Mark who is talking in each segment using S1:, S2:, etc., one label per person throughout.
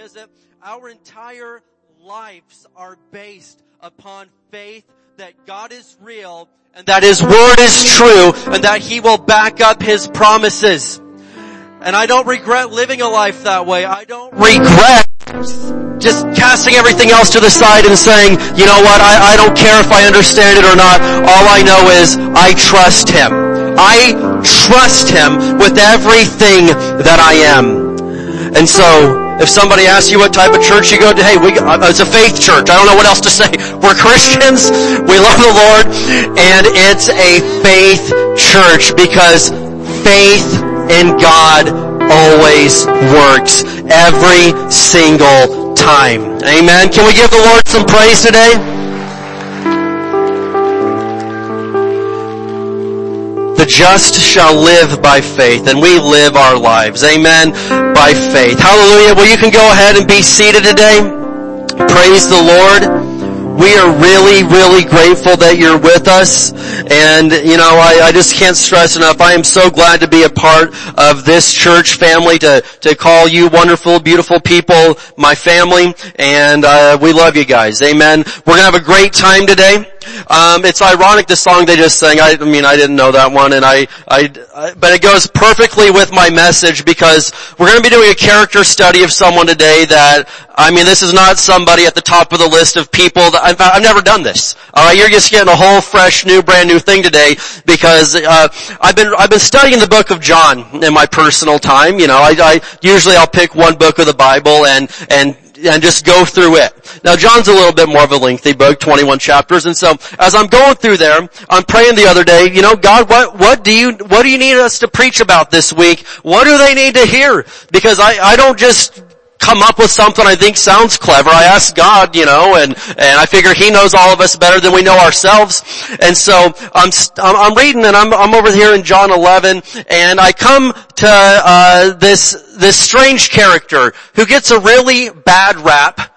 S1: visit, our entire lives are based upon faith that God is real and that His Word is true and that He will back up His promises. And I don't regret living a life that way. I don't regret just casting everything else to the side and saying, you know what, I, I don't care if I understand it or not. All I know is I trust Him. I trust Him with everything that I am. And so, if somebody asks you what type of church you go to, hey, we, uh, it's a faith church. I don't know what else to say. We're Christians. We love the Lord. And it's a faith church because faith in God always works every single time. Amen. Can we give the Lord some praise today? The just shall live by faith, and we live our lives. Amen. By faith. Hallelujah. Well, you can go ahead and be seated today. Praise the Lord we are really, really grateful that you're with us. And, you know, I, I, just can't stress enough. I am so glad to be a part of this church family, to, to call you wonderful, beautiful people, my family. And, uh, we love you guys. Amen. We're gonna have a great time today. Um, it's ironic the song they just sang. I, I, mean, I didn't know that one, and I, I, I, but it goes perfectly with my message because we're going to be doing a character study of someone today that I mean, this is not somebody at the top of the list of people that I've, I've never done this. All right, you're just getting a whole fresh, new, brand new thing today because uh, I've been I've been studying the book of John in my personal time. You know, I, I usually I'll pick one book of the Bible and and and just go through it. Now John's a little bit more of a lengthy book, 21 chapters, and so as I'm going through there, I'm praying the other day, you know, God, what, what do you, what do you need us to preach about this week? What do they need to hear? Because I, I don't just come up with something I think sounds clever. I ask God, you know, and, and I figure He knows all of us better than we know ourselves. And so I'm, I'm reading and I'm, I'm over here in John 11 and I come to, uh, this, this strange character who gets a really bad rap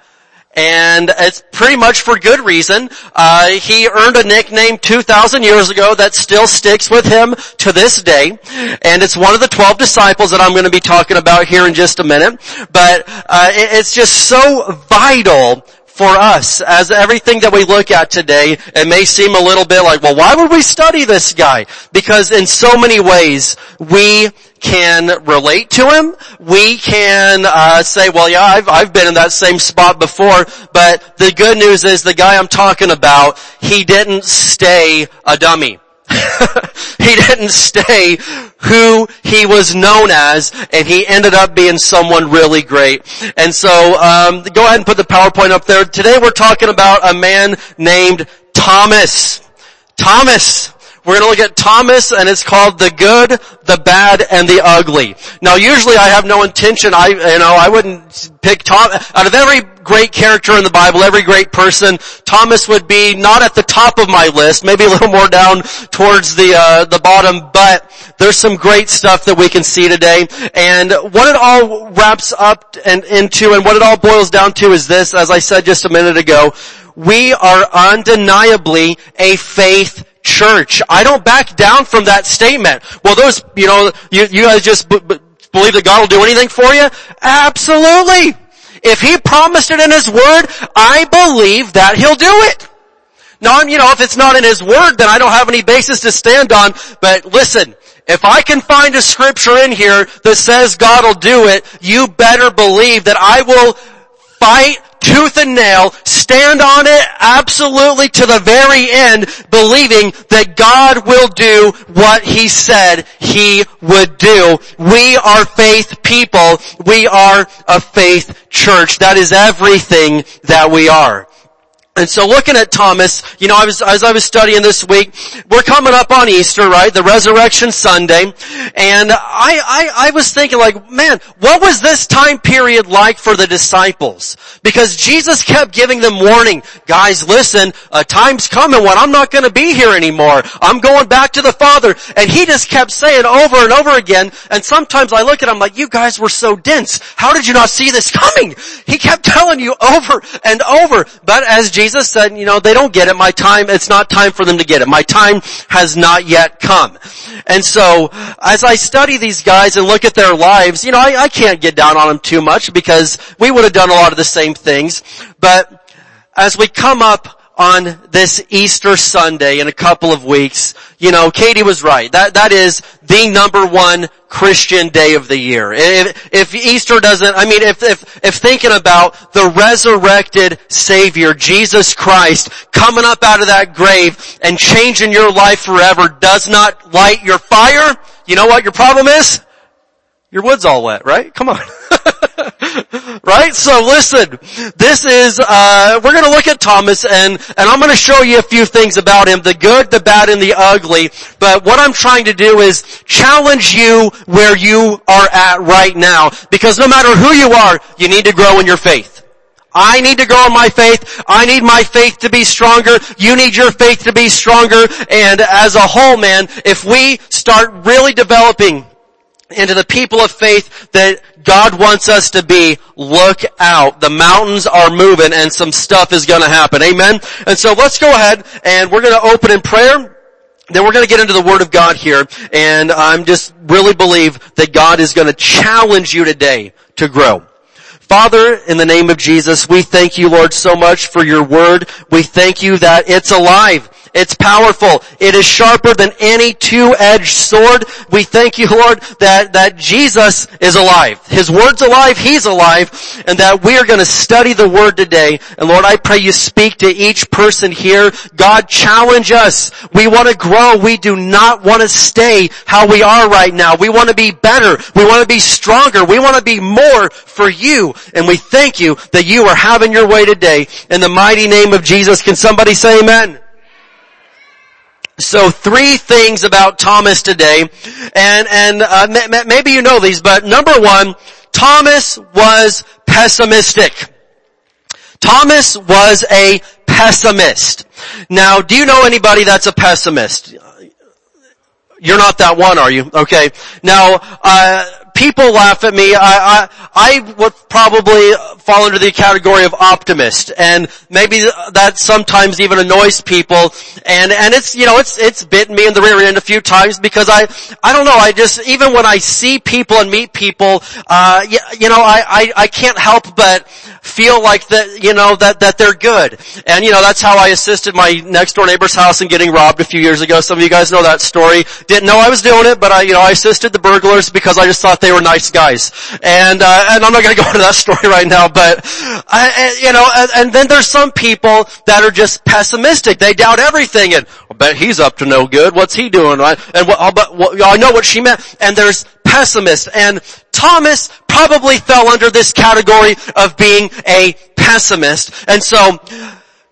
S1: and it's pretty much for good reason. Uh, he earned a nickname 2,000 years ago that still sticks with him to this day, and it's one of the 12 disciples that I'm going to be talking about here in just a minute. But uh, it's just so vital for us as everything that we look at today, it may seem a little bit like, well, why would we study this guy? Because in so many ways, we can relate to him. We can uh, say, well, yeah, I've, I've been in that same spot before. But the good news is the guy I'm talking about, he didn't stay a dummy. he didn't stay who he was known as, and he ended up being someone really great. And so, um, go ahead and put the PowerPoint up there. Today we're talking about a man named Thomas. Thomas. We're going to look at Thomas and it's called the good, the bad, and the ugly. Now usually I have no intention, I, you know, I wouldn't pick Thomas. out of every great character in the Bible, every great person, Thomas would be not at the top of my list, maybe a little more down towards the, uh, the bottom, but there's some great stuff that we can see today. And what it all wraps up and into and what it all boils down to is this, as I said just a minute ago, we are undeniably a faith church. I don't back down from that statement. Well, those, you know, you, you guys just b- b- believe that God will do anything for you? Absolutely. If He promised it in His Word, I believe that He'll do it. Now, you know, if it's not in His Word, then I don't have any basis to stand on, but listen, if I can find a scripture in here that says God will do it, you better believe that I will fight tooth and nail, stand on it absolutely to the very end, believing that God will do what He said He would do. We are faith people. We are a faith church. That is everything that we are. And so looking at Thomas, you know, I was, as I was studying this week, we're coming up on Easter, right? The Resurrection Sunday. And I, I, I was thinking like, man, what was this time period like for the disciples? Because Jesus kept giving them warning. Guys, listen, a time's coming when I'm not gonna be here anymore. I'm going back to the Father. And he just kept saying over and over again, and sometimes I look at him like, you guys were so dense. How did you not see this coming? He kept telling you over and over. But as Jesus Jesus said, you know, they don't get it. My time, it's not time for them to get it. My time has not yet come. And so, as I study these guys and look at their lives, you know, I, I can't get down on them too much because we would have done a lot of the same things. But as we come up on this Easter Sunday in a couple of weeks, you know, Katie was right. That, that is the number one Christian day of the year. If, if Easter doesn't, I mean, if, if, if thinking about the resurrected Savior, Jesus Christ, coming up out of that grave and changing your life forever does not light your fire, you know what your problem is? Your wood's all wet, right? Come on. right? So listen, this is, uh, we're gonna look at Thomas and, and I'm gonna show you a few things about him, the good, the bad, and the ugly. But what I'm trying to do is challenge you where you are at right now. Because no matter who you are, you need to grow in your faith. I need to grow in my faith. I need my faith to be stronger. You need your faith to be stronger. And as a whole, man, if we start really developing into the people of faith that God wants us to be, look out. The mountains are moving and some stuff is gonna happen. Amen? And so let's go ahead and we're gonna open in prayer. Then we're gonna get into the Word of God here and I'm just really believe that God is gonna challenge you today to grow. Father, in the name of Jesus, we thank you, Lord, so much for your word. We thank you that it's alive. It's powerful. It is sharper than any two-edged sword. We thank you, Lord, that, that Jesus is alive. His word's alive, He's alive, and that we are going to study the word today. And Lord, I pray you speak to each person here. God, challenge us. We want to grow. We do not want to stay how we are right now. We want to be better. We want to be stronger. We want to be more for you. And we thank you that you are having your way today. In the mighty name of Jesus, can somebody say amen? So three things about Thomas today, and and uh, m- maybe you know these, but number one, Thomas was pessimistic. Thomas was a pessimist. Now, do you know anybody that's a pessimist? You're not that one, are you? Okay. Now, uh, people laugh at me. I, I, I would probably fall under the category of optimist, and maybe that sometimes even annoys people. And and it's you know it's it's bitten me in the rear end a few times because I I don't know. I just even when I see people and meet people, uh, you, you know I, I I can't help but feel like that you know that that they're good. And you know that's how I assisted my next door neighbor's house in getting robbed a few years ago. Some of you guys know that story. Didn't know I was doing it, but I you know I assisted the burglars because I just thought they were nice guys. And, uh, and I'm not to go into that story right now, but, I, you know, and, and, then there's some people that are just pessimistic. They doubt everything and, I bet he's up to no good. What's he doing? Right? And what, but, what, I know what she meant. And there's pessimists. And Thomas probably fell under this category of being a pessimist. And so,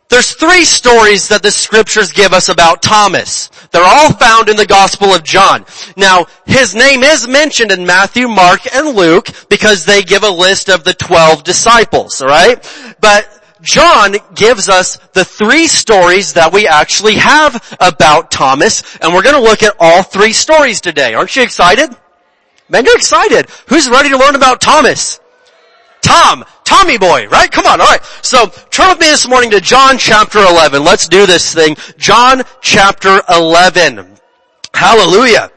S1: there's three stories that the scriptures give us about Thomas. They're all found in the Gospel of John. Now, his name is mentioned in Matthew, Mark, and Luke because they give a list of the twelve disciples, alright? But John gives us the three stories that we actually have about Thomas, and we're gonna look at all three stories today. Aren't you excited? Man, you're excited. Who's ready to learn about Thomas? Tom, Tommy boy, right? Come on, alright. So, turn with me this morning to John chapter 11. Let's do this thing. John chapter 11. Hallelujah.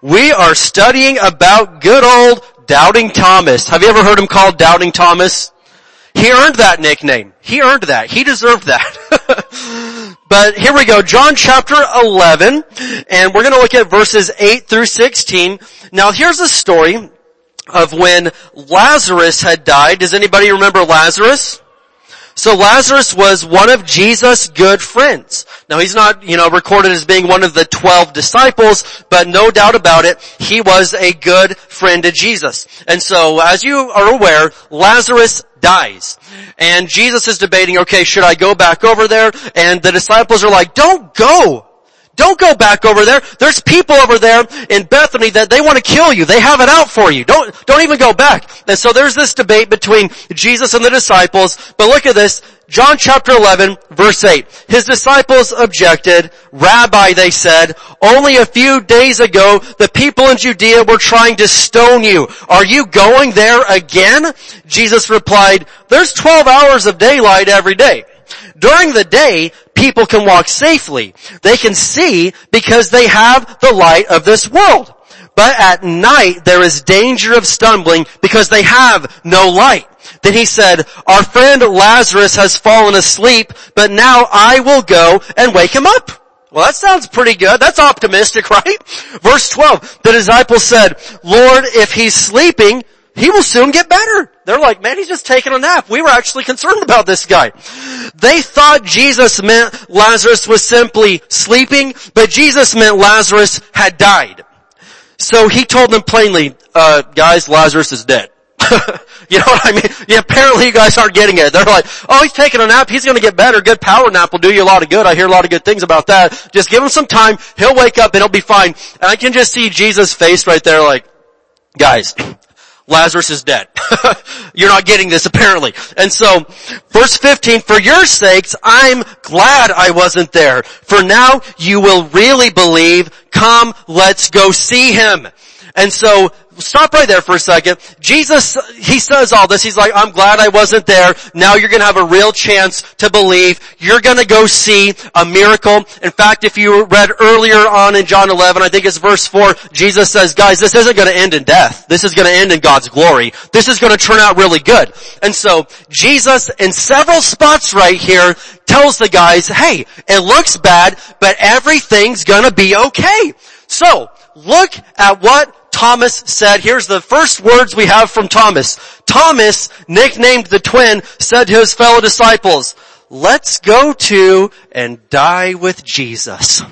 S1: We are studying about good old Doubting Thomas. Have you ever heard him called Doubting Thomas? He earned that nickname. He earned that. He deserved that. but here we go. John chapter 11, and we're gonna look at verses 8 through 16. Now here's a story of when Lazarus had died. Does anybody remember Lazarus? So Lazarus was one of Jesus' good friends. Now he's not, you know, recorded as being one of the twelve disciples, but no doubt about it, he was a good friend to Jesus. And so, as you are aware, Lazarus dies. And Jesus is debating, okay, should I go back over there? And the disciples are like, don't go! Don't go back over there. There's people over there in Bethany that they want to kill you. They have it out for you. Don't, don't even go back. And so there's this debate between Jesus and the disciples. But look at this. John chapter 11 verse 8. His disciples objected. Rabbi, they said, only a few days ago the people in Judea were trying to stone you. Are you going there again? Jesus replied, there's 12 hours of daylight every day. During the day, people can walk safely. They can see because they have the light of this world. But at night, there is danger of stumbling because they have no light. Then he said, our friend Lazarus has fallen asleep, but now I will go and wake him up. Well, that sounds pretty good. That's optimistic, right? Verse 12, the disciples said, Lord, if he's sleeping, he will soon get better. They're like, man, he's just taking a nap. We were actually concerned about this guy. They thought Jesus meant Lazarus was simply sleeping, but Jesus meant Lazarus had died. So he told them plainly, uh, guys, Lazarus is dead. you know what I mean? Yeah, apparently you guys aren't getting it. They're like, oh, he's taking a nap. He's going to get better. Good power nap will do you a lot of good. I hear a lot of good things about that. Just give him some time. He'll wake up and he'll be fine. And I can just see Jesus' face right there like, guys, Lazarus is dead. You're not getting this apparently. And so, verse 15, for your sakes, I'm glad I wasn't there. For now you will really believe. Come, let's go see him. And so stop right there for a second. Jesus, he says all this. He's like, I'm glad I wasn't there. Now you're gonna have a real chance to believe. You're gonna go see a miracle. In fact, if you read earlier on in John 11, I think it's verse 4, Jesus says, guys, this isn't gonna end in death. This is gonna end in God's glory. This is gonna turn out really good. And so, Jesus, in several spots right here, tells the guys, hey, it looks bad, but everything's gonna be okay. So, look at what Thomas said, here's the first words we have from Thomas. Thomas, nicknamed the twin, said to his fellow disciples, let's go to and die with Jesus.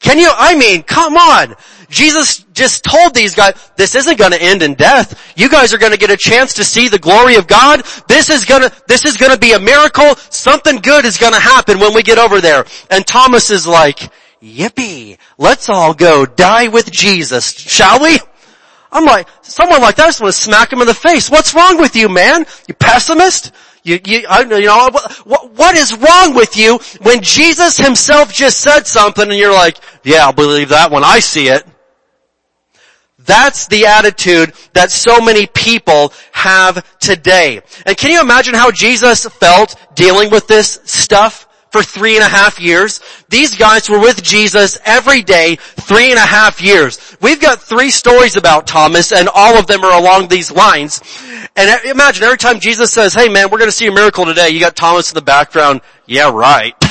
S1: Can you, I mean, come on. Jesus just told these guys, this isn't gonna end in death. You guys are gonna get a chance to see the glory of God. This is gonna, this is gonna be a miracle. Something good is gonna happen when we get over there. And Thomas is like, yippee, let's all go die with Jesus, shall we? I'm like, someone like that, I just want to smack him in the face. What's wrong with you, man? You pessimist? You, you, I, you know, what, what is wrong with you when Jesus himself just said something and you're like, yeah, I'll believe that when I see it. That's the attitude that so many people have today. And can you imagine how Jesus felt dealing with this stuff? For three and a half years. These guys were with Jesus every day, three and a half years. We've got three stories about Thomas and all of them are along these lines. And imagine every time Jesus says, hey man, we're gonna see a miracle today, you got Thomas in the background, yeah right.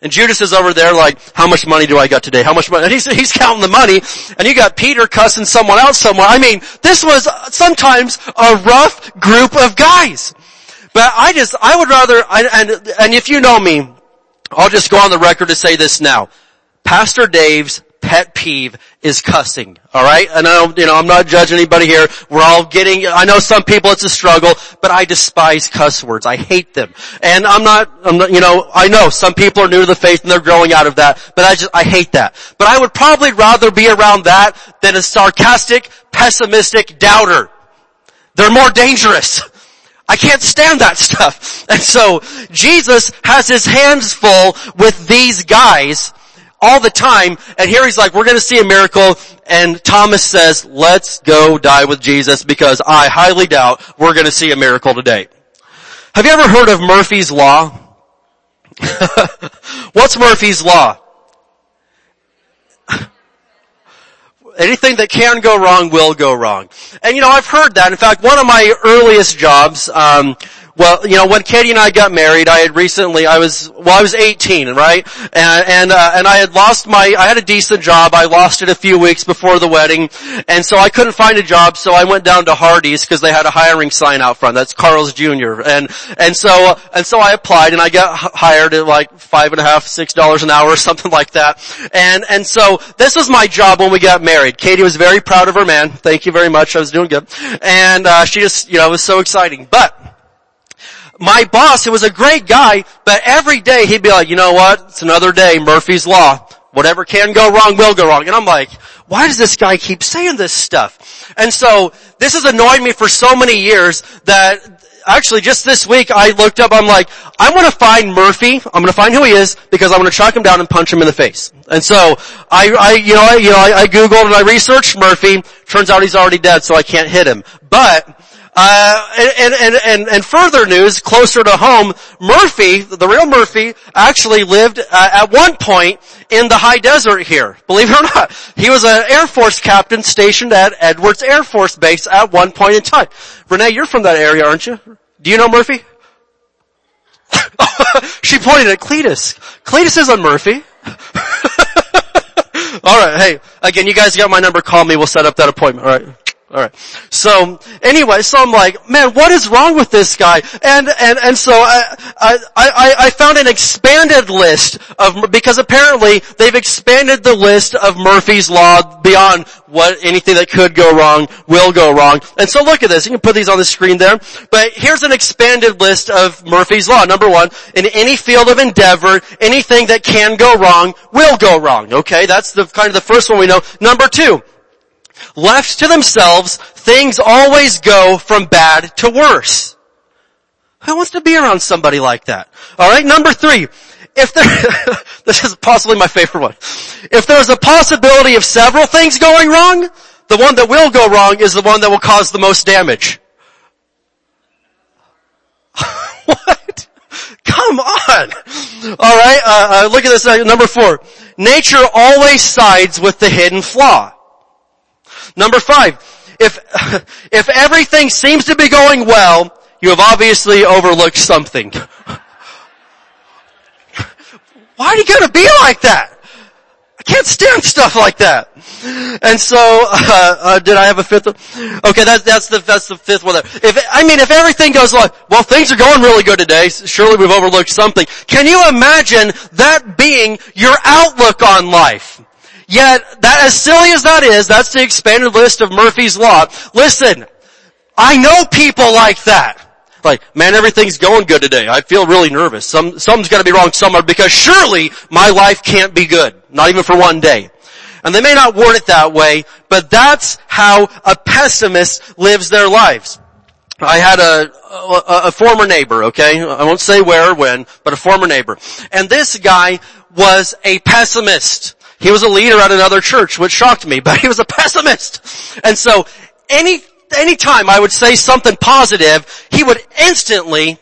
S1: And Judas is over there like, how much money do I got today? How much money? And he's, he's counting the money. And you got Peter cussing someone else somewhere. I mean, this was sometimes a rough group of guys. But I just, I would rather, I, and, and if you know me, I'll just go on the record to say this now. Pastor Dave's pet peeve is cussing. Alright? And I don't, you know, I'm not judging anybody here. We're all getting, I know some people it's a struggle, but I despise cuss words. I hate them. And I'm not, I'm not, you know, I know some people are new to the faith and they're growing out of that, but I just, I hate that. But I would probably rather be around that than a sarcastic, pessimistic doubter. They're more dangerous. I can't stand that stuff. And so Jesus has his hands full with these guys all the time. And here he's like, we're going to see a miracle. And Thomas says, let's go die with Jesus because I highly doubt we're going to see a miracle today. Have you ever heard of Murphy's Law? What's Murphy's Law? Anything that can go wrong will go wrong. And you know, I've heard that. In fact, one of my earliest jobs, um, well, you know, when Katie and I got married, I had recently, I was, well, I was 18, right? And, and, uh, and I had lost my, I had a decent job. I lost it a few weeks before the wedding. And so I couldn't find a job, so I went down to Hardee's because they had a hiring sign out front. That's Carl's Jr. And, and so, and so I applied and I got hired at like five and a half, six dollars an hour or something like that. And, and so this was my job when we got married. Katie was very proud of her man. Thank you very much. I was doing good. And, uh, she just, you know, it was so exciting. But, my boss, who was a great guy, but every day he'd be like, you know what? It's another day, Murphy's Law. Whatever can go wrong will go wrong. And I'm like, why does this guy keep saying this stuff? And so, this has annoyed me for so many years that actually just this week I looked up, I'm like, I want to find Murphy, I'm going to find who he is because I'm going to track him down and punch him in the face. And so, I, I you know, I, you know, I, I googled and I researched Murphy, turns out he's already dead so I can't hit him. But, Uh, and, and, and, and further news, closer to home, Murphy, the real Murphy, actually lived uh, at one point in the high desert here. Believe it or not. He was an Air Force captain stationed at Edwards Air Force Base at one point in time. Renee, you're from that area, aren't you? Do you know Murphy? she pointed at Cletus. Cletus is on Murphy. Alright, hey, again, you guys got my number, call me, we'll set up that appointment, alright? Alright. So, anyway, so I'm like, man, what is wrong with this guy? And, and, and so I, I, I, I found an expanded list of, because apparently they've expanded the list of Murphy's Law beyond what, anything that could go wrong will go wrong. And so look at this. You can put these on the screen there. But here's an expanded list of Murphy's Law. Number one, in any field of endeavor, anything that can go wrong will go wrong. Okay? That's the, kind of the first one we know. Number two, Left to themselves, things always go from bad to worse. Who wants to be around somebody like that? Alright, number three. If there, this is possibly my favorite one. If there's a possibility of several things going wrong, the one that will go wrong is the one that will cause the most damage. what? Come on! Alright, uh, uh, look at this, uh, number four. Nature always sides with the hidden flaw. Number five, if, if everything seems to be going well, you have obviously overlooked something. Why are you gonna be like that? I can't stand stuff like that. And so, uh, uh, did I have a fifth one? Okay, that's, that's the, that's the fifth one there. If, I mean, if everything goes like, well, things are going really good today, surely we've overlooked something. Can you imagine that being your outlook on life? Yet, that, as silly as that is, that's the expanded list of Murphy's Law. Listen, I know people like that. Like, man, everything's going good today. I feel really nervous. Some, something's gotta be wrong somewhere because surely my life can't be good. Not even for one day. And they may not word it that way, but that's how a pessimist lives their lives. I had a, a, a, former neighbor, okay? I won't say where or when, but a former neighbor. And this guy was a pessimist. He was a leader at another church, which shocked me, but he was a pessimist. And so any, anytime I would say something positive, he would instantly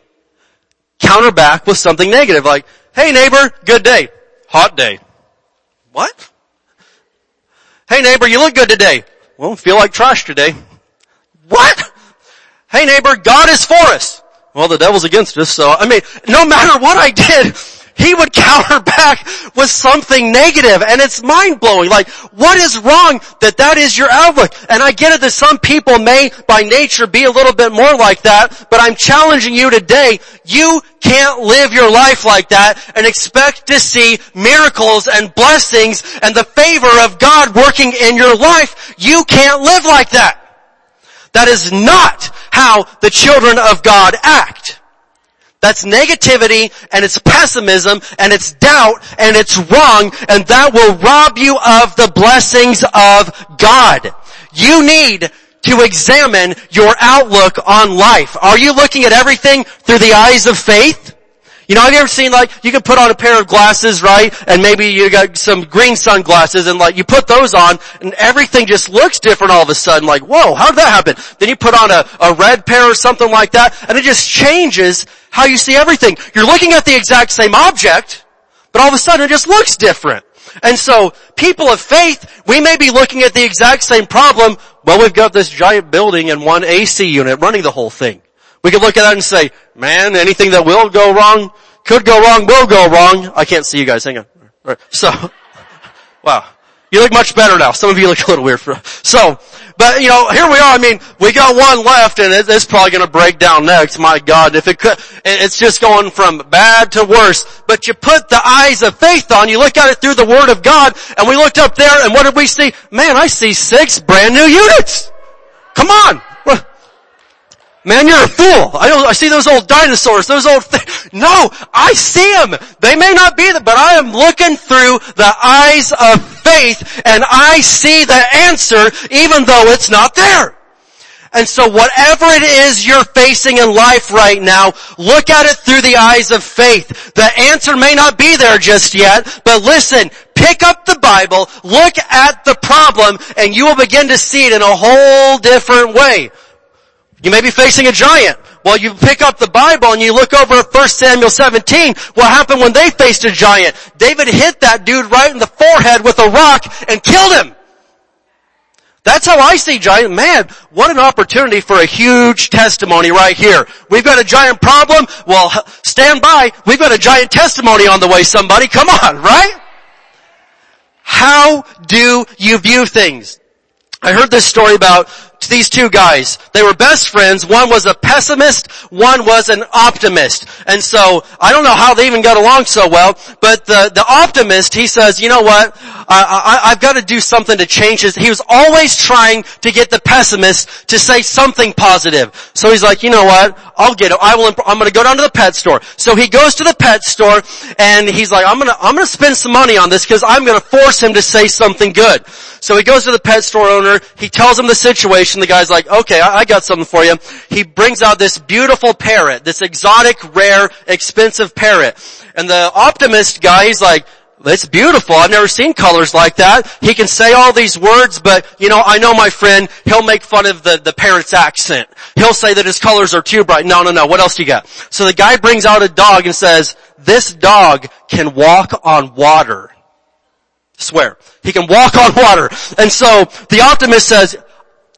S1: counter back with something negative, like, hey neighbor, good day. Hot day. What? Hey neighbor, you look good today. Well, feel like trash today. What? Hey neighbor, God is for us. Well, the devil's against us, so, I mean, no matter what I did, he would counter back with something negative and it's mind blowing. Like, what is wrong that that is your outlook? And I get it that some people may by nature be a little bit more like that, but I'm challenging you today. You can't live your life like that and expect to see miracles and blessings and the favor of God working in your life. You can't live like that. That is not how the children of God act. That's negativity and it's pessimism and it's doubt and it's wrong and that will rob you of the blessings of God. You need to examine your outlook on life. Are you looking at everything through the eyes of faith? You know, have you ever seen like, you can put on a pair of glasses, right? And maybe you got some green sunglasses and like, you put those on and everything just looks different all of a sudden. Like, whoa, how did that happen? Then you put on a, a red pair or something like that and it just changes how you see everything. You're looking at the exact same object, but all of a sudden it just looks different. And so, people of faith, we may be looking at the exact same problem. Well, we've got this giant building and one AC unit running the whole thing. We could look at that and say, man, anything that will go wrong, could go wrong, will go wrong. I can't see you guys. Hang on. So, wow. You look much better now. Some of you look a little weird. For, so, but you know, here we are. I mean, we got one left and it, it's probably going to break down next. My God, if it could, it's just going from bad to worse. But you put the eyes of faith on, you look at it through the Word of God, and we looked up there and what did we see? Man, I see six brand new units. Come on. Man, you're a fool. I, I see those old dinosaurs, those old th- No, I see them. They may not be there, but I am looking through the eyes of faith and I see the answer even though it's not there. And so whatever it is you're facing in life right now, look at it through the eyes of faith. The answer may not be there just yet, but listen, pick up the Bible, look at the problem, and you will begin to see it in a whole different way. You may be facing a giant. Well, you pick up the Bible and you look over at 1 Samuel 17, what happened when they faced a giant? David hit that dude right in the forehead with a rock and killed him. That's how I see giant. Man, what an opportunity for a huge testimony right here. We've got a giant problem. Well, stand by. We've got a giant testimony on the way, somebody. Come on, right? How do you view things? I heard this story about these two guys. They were best friends. One was a pessimist, one was an optimist. And so, I don't know how they even got along so well, but the, the optimist, he says, you know what, I, I, I've got to do something to change this. He was always trying to get the pessimist to say something positive. So he's like, you know what, I'll get it. I will, imp- I'm gonna go down to the pet store. So he goes to the pet store and he's like, I'm gonna, I'm gonna spend some money on this because I'm gonna force him to say something good. So he goes to the pet store owner, he tells him the situation, the guy's like, okay, I, I got something for you. He brings out this beautiful parrot, this exotic, rare, expensive parrot. And the optimist guy, he's like, it's beautiful. I've never seen colors like that. He can say all these words, but you know, I know my friend, he'll make fun of the, the parrot's accent. He'll say that his colors are too bright. No, no, no. What else do you got? So the guy brings out a dog and says, this dog can walk on water. Swear. He can walk on water. And so the optimist says,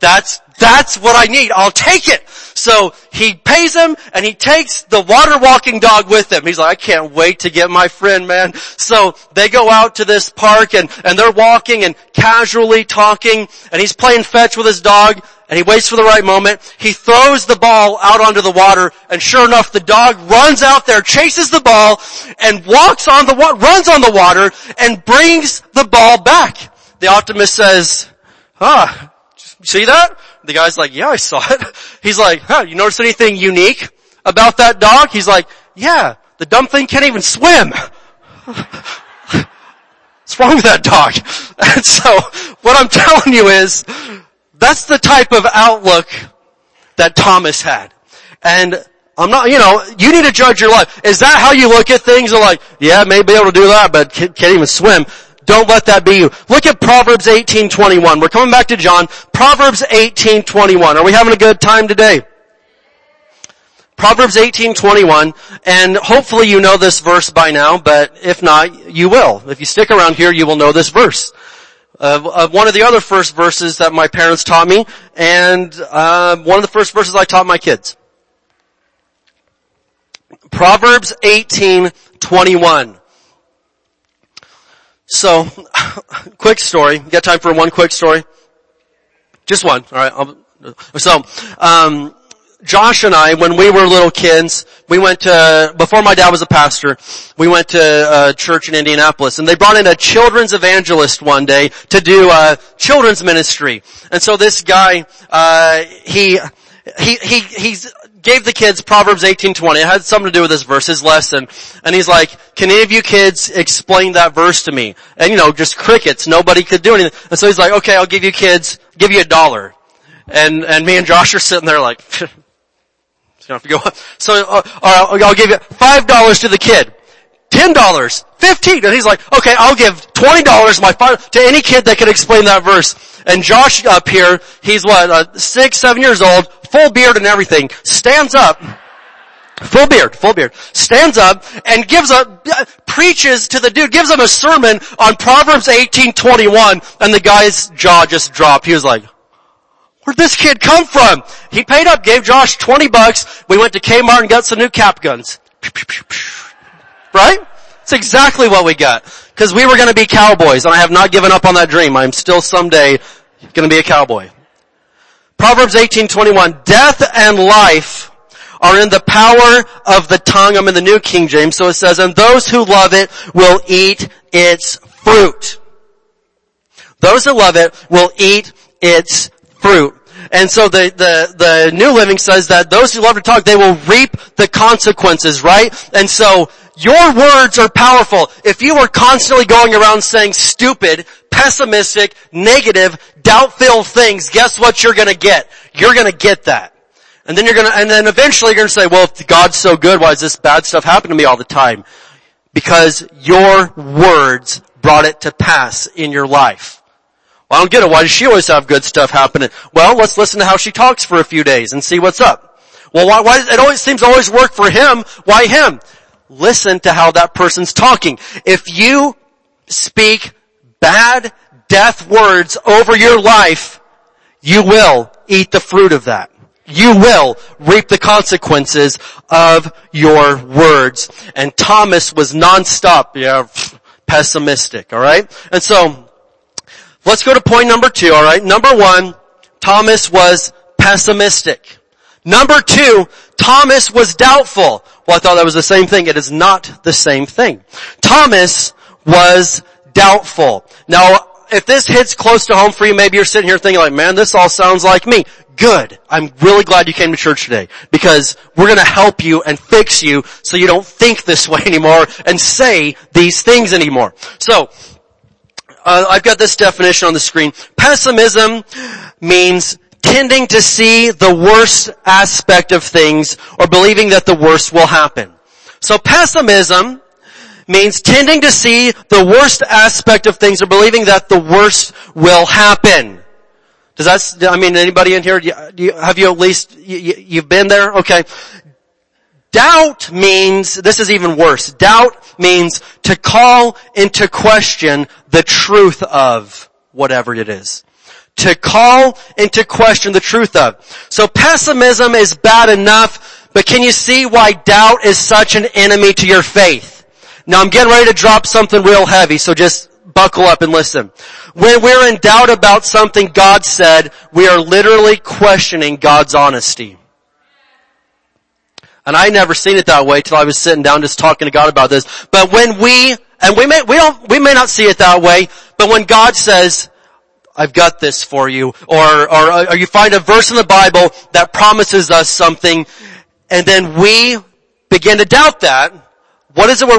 S1: that's, that's what I need. I'll take it. So he pays him and he takes the water walking dog with him. He's like, I can't wait to get my friend, man. So they go out to this park and, and they're walking and casually talking and he's playing fetch with his dog and he waits for the right moment. He throws the ball out onto the water and sure enough the dog runs out there, chases the ball and walks on the water, runs on the water and brings the ball back. The optimist says, ah, see that? The guy's like, yeah, I saw it. He's like, huh, you notice anything unique about that dog? He's like, yeah, the dumb thing can't even swim. What's wrong with that dog? And so, what I'm telling you is, that's the type of outlook that Thomas had. And I'm not, you know, you need to judge your life. Is that how you look at things? Like, yeah, may be able to do that, but can't even swim. Don't let that be you. Look at Proverbs 18:21. We're coming back to John. Proverbs 18:21. Are we having a good time today? Proverbs 18:21, and hopefully you know this verse by now, but if not, you will. If you stick around here, you will know this verse uh, one of the other first verses that my parents taught me, and uh, one of the first verses I taught my kids. Proverbs 18:21. So, quick story. Got time for one quick story? Just one. All right. I'll, so, um, Josh and I, when we were little kids, we went to, before my dad was a pastor, we went to a church in Indianapolis and they brought in a children's evangelist one day to do a children's ministry. And so this guy, uh, he, he, he, he's, gave the kids Proverbs 18:20. It had something to do with this verse, his lesson. And he's like, can any of you kids explain that verse to me? And you know, just crickets. Nobody could do anything. And so he's like, okay, I'll give you kids, give you a dollar. And, and me and Josh are sitting there like. So uh, I'll give you five dollars to the kid, ten dollars, fifteen, and he's like, okay, I'll give twenty dollars my five to any kid that can explain that verse. And Josh up here, he's what uh, six, seven years old, full beard and everything, stands up. Full beard, full beard. Stands up and gives a, uh, preaches to the dude, gives him a sermon on Proverbs 18:21 and the guy's jaw just dropped. He was like, Where'd this kid come from? He paid up, gave Josh 20 bucks. We went to Kmart and got some new cap guns. Right? It's exactly what we got. Cause we were gonna be cowboys and I have not given up on that dream. I'm still someday gonna be a cowboy. Proverbs 18:21, death and life are in the power of the tongue. I'm in the New King James, so it says, and those who love it will eat its fruit. Those who love it will eat its fruit. And so the, the, the New Living says that those who love to talk, they will reap the consequences, right? And so your words are powerful. If you were constantly going around saying stupid, pessimistic, negative, doubt-filled things, guess what you're gonna get? You're gonna get that. And then you're gonna, and then eventually you're gonna say, well, if God's so good, why does this bad stuff happen to me all the time? Because your words brought it to pass in your life. Well, I don't get it. Why does she always have good stuff happening? Well, let's listen to how she talks for a few days and see what's up. Well, why, why, it always seems to always work for him. Why him? Listen to how that person's talking. If you speak bad death words over your life, you will eat the fruit of that. You will reap the consequences of your words. And Thomas was nonstop, yeah, pessimistic, alright? And so, let's go to point number two, alright? Number one, Thomas was pessimistic. Number two, Thomas was doubtful. Well, I thought that was the same thing. It is not the same thing. Thomas was doubtful. Now, if this hits close to home for you, maybe you're sitting here thinking like, man, this all sounds like me. Good. I'm really glad you came to church today because we're going to help you and fix you so you don't think this way anymore and say these things anymore. So, uh, I've got this definition on the screen. Pessimism means tending to see the worst aspect of things or believing that the worst will happen. So pessimism means tending to see the worst aspect of things or believing that the worst will happen. Does that, I mean, anybody in here, do you, have you at least, you, you've been there? Okay. Doubt means, this is even worse. Doubt means to call into question the truth of whatever it is. To call into question the truth of. So pessimism is bad enough, but can you see why doubt is such an enemy to your faith? Now I'm getting ready to drop something real heavy, so just buckle up and listen. When we're in doubt about something God said, we are literally questioning God's honesty. And I never seen it that way till I was sitting down just talking to God about this. But when we, and we may, we don't, we may not see it that way, but when God says, I've got this for you, or, or, or you find a verse in the Bible that promises us something, and then we begin to doubt that, what is it we're